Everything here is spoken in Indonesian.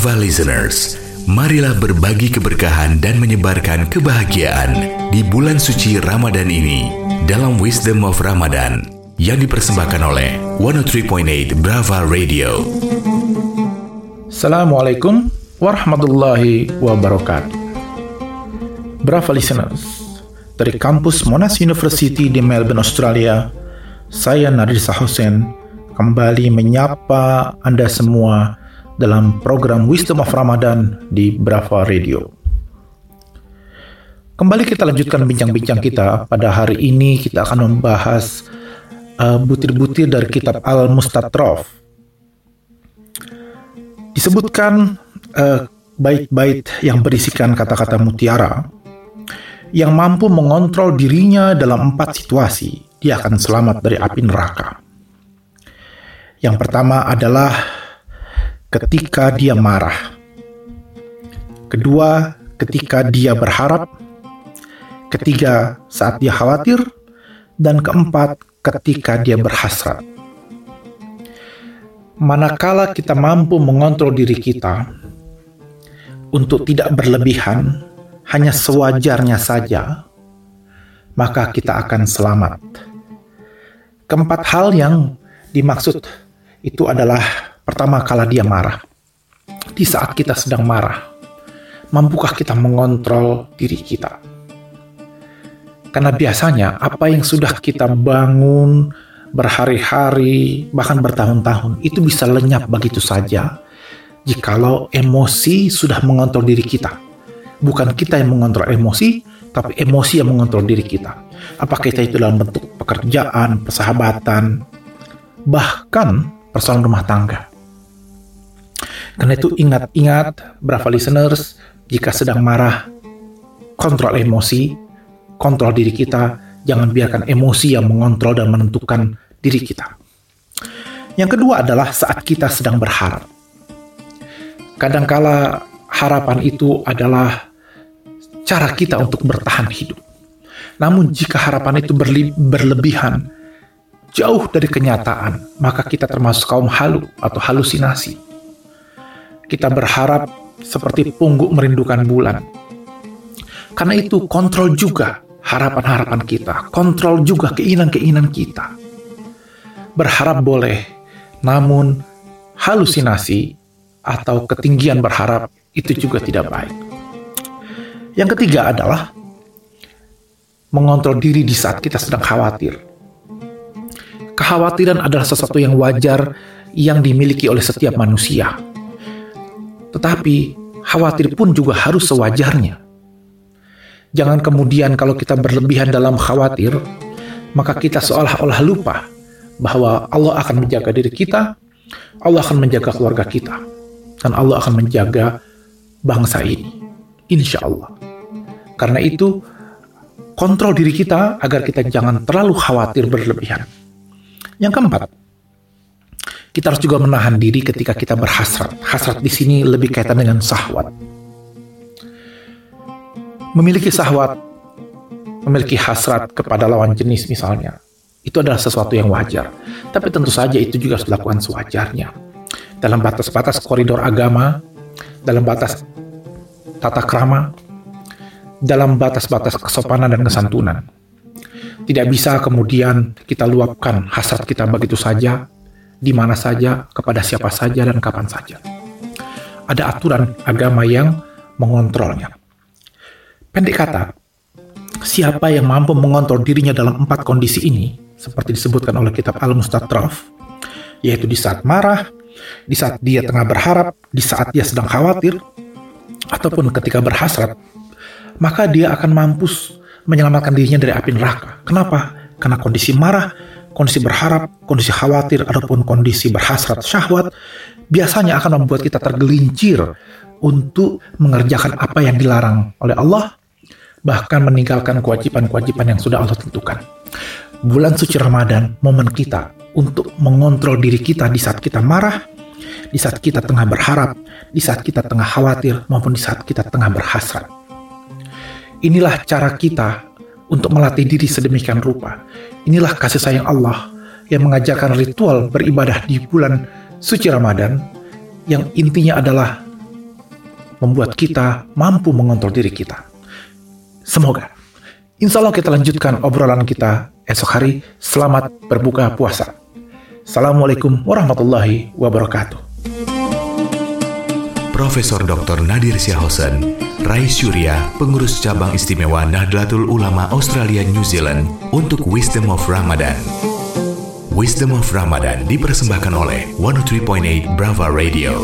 Brava listeners, marilah berbagi keberkahan dan menyebarkan kebahagiaan di bulan suci Ramadan ini dalam Wisdom of Ramadan yang dipersembahkan oleh 103.8 Brava Radio. Assalamualaikum warahmatullahi wabarakatuh. Brava listeners, dari kampus Monash University di Melbourne, Australia, saya Nadir Hussein kembali menyapa Anda semua dalam program Wisdom of Ramadan di Brava Radio. Kembali kita lanjutkan bincang-bincang kita. Pada hari ini kita akan membahas uh, butir-butir uh, dari kitab Al-Mustatrof. Disebutkan uh, bait-bait yang berisikan kata-kata mutiara yang mampu mengontrol dirinya dalam empat situasi, dia akan selamat dari api neraka. Yang pertama adalah ketika dia marah. Kedua, ketika dia berharap. Ketiga, saat dia khawatir. Dan keempat, ketika dia berhasrat. Manakala kita mampu mengontrol diri kita untuk tidak berlebihan, hanya sewajarnya saja, maka kita akan selamat. Keempat hal yang dimaksud itu adalah Pertama, kala dia marah. Di saat kita sedang marah, mampukah kita mengontrol diri kita? Karena biasanya apa yang sudah kita bangun berhari-hari, bahkan bertahun-tahun, itu bisa lenyap begitu saja jikalau emosi sudah mengontrol diri kita. Bukan kita yang mengontrol emosi, tapi emosi yang mengontrol diri kita. Apakah kita itu dalam bentuk pekerjaan, persahabatan, bahkan persoalan rumah tangga. Karena itu ingat-ingat, brava listeners, jika sedang marah, kontrol emosi, kontrol diri kita, jangan biarkan emosi yang mengontrol dan menentukan diri kita. Yang kedua adalah saat kita sedang berharap. Kadangkala harapan itu adalah cara kita untuk bertahan hidup. Namun jika harapan itu berlebihan, jauh dari kenyataan, maka kita termasuk kaum halu atau halusinasi kita berharap seperti pungguk merindukan bulan. Karena itu kontrol juga harapan-harapan kita, kontrol juga keinginan-keinginan kita. Berharap boleh, namun halusinasi atau ketinggian berharap itu juga tidak baik. Yang ketiga adalah mengontrol diri di saat kita sedang khawatir. Kekhawatiran adalah sesuatu yang wajar yang dimiliki oleh setiap manusia tetapi khawatir pun juga harus sewajarnya. Jangan kemudian kalau kita berlebihan dalam khawatir, maka kita seolah-olah lupa bahwa Allah akan menjaga diri kita, Allah akan menjaga keluarga kita, dan Allah akan menjaga bangsa ini. Insya Allah. Karena itu, kontrol diri kita agar kita jangan terlalu khawatir berlebihan. Yang keempat, kita harus juga menahan diri ketika kita berhasrat. Hasrat di sini lebih kaitan dengan sahwat. Memiliki sahwat, memiliki hasrat kepada lawan jenis misalnya, itu adalah sesuatu yang wajar. Tapi tentu saja itu juga harus dilakukan sewajarnya. Dalam batas-batas koridor agama, dalam batas tata krama, dalam batas-batas kesopanan dan kesantunan. Tidak bisa kemudian kita luapkan hasrat kita begitu saja di mana saja, kepada siapa saja, dan kapan saja. Ada aturan agama yang mengontrolnya. Pendek kata, siapa yang mampu mengontrol dirinya dalam empat kondisi ini, seperti disebutkan oleh kitab Al-Mustatraf, yaitu di saat marah, di saat dia tengah berharap, di saat dia sedang khawatir, ataupun ketika berhasrat, maka dia akan mampus menyelamatkan dirinya dari api neraka. Kenapa? Karena kondisi marah kondisi berharap, kondisi khawatir, ataupun kondisi berhasrat syahwat, biasanya akan membuat kita tergelincir untuk mengerjakan apa yang dilarang oleh Allah, bahkan meninggalkan kewajiban-kewajiban yang sudah Allah tentukan. Bulan suci Ramadan, momen kita untuk mengontrol diri kita di saat kita marah, di saat kita tengah berharap, di saat kita tengah khawatir, maupun di saat kita tengah berhasrat. Inilah cara kita untuk melatih diri sedemikian rupa Inilah kasih sayang Allah yang mengajarkan ritual beribadah di bulan suci Ramadan yang intinya adalah membuat kita mampu mengontrol diri kita. Semoga. Insya Allah kita lanjutkan obrolan kita esok hari. Selamat berbuka puasa. Assalamualaikum warahmatullahi wabarakatuh. Profesor Dr. Nadir Syahosen, Rais Surya, pengurus cabang istimewa Nahdlatul Ulama Australia New Zealand untuk Wisdom of Ramadan. Wisdom of Ramadan dipersembahkan oleh 103.8 Brava Radio.